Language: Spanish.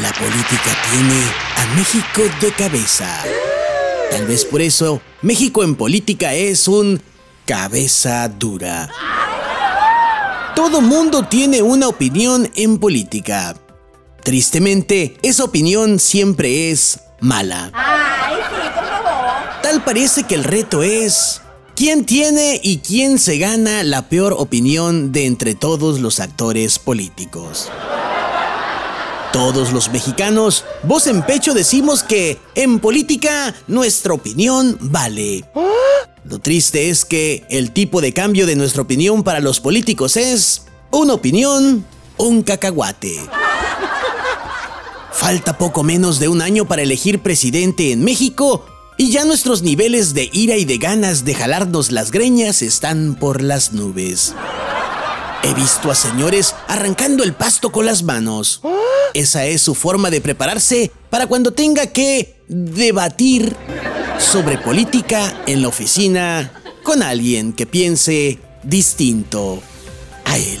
La política tiene a México de cabeza. Tal vez por eso México en política es un cabeza dura. Todo mundo tiene una opinión en política. Tristemente, esa opinión siempre es mala. Tal parece que el reto es quién tiene y quién se gana la peor opinión de entre todos los actores políticos. Todos los mexicanos, voz en pecho decimos que en política nuestra opinión vale. Lo triste es que el tipo de cambio de nuestra opinión para los políticos es una opinión, un cacahuate. Falta poco menos de un año para elegir presidente en México y ya nuestros niveles de ira y de ganas de jalarnos las greñas están por las nubes. He visto a señores arrancando el pasto con las manos. Esa es su forma de prepararse para cuando tenga que debatir sobre política en la oficina con alguien que piense distinto a él.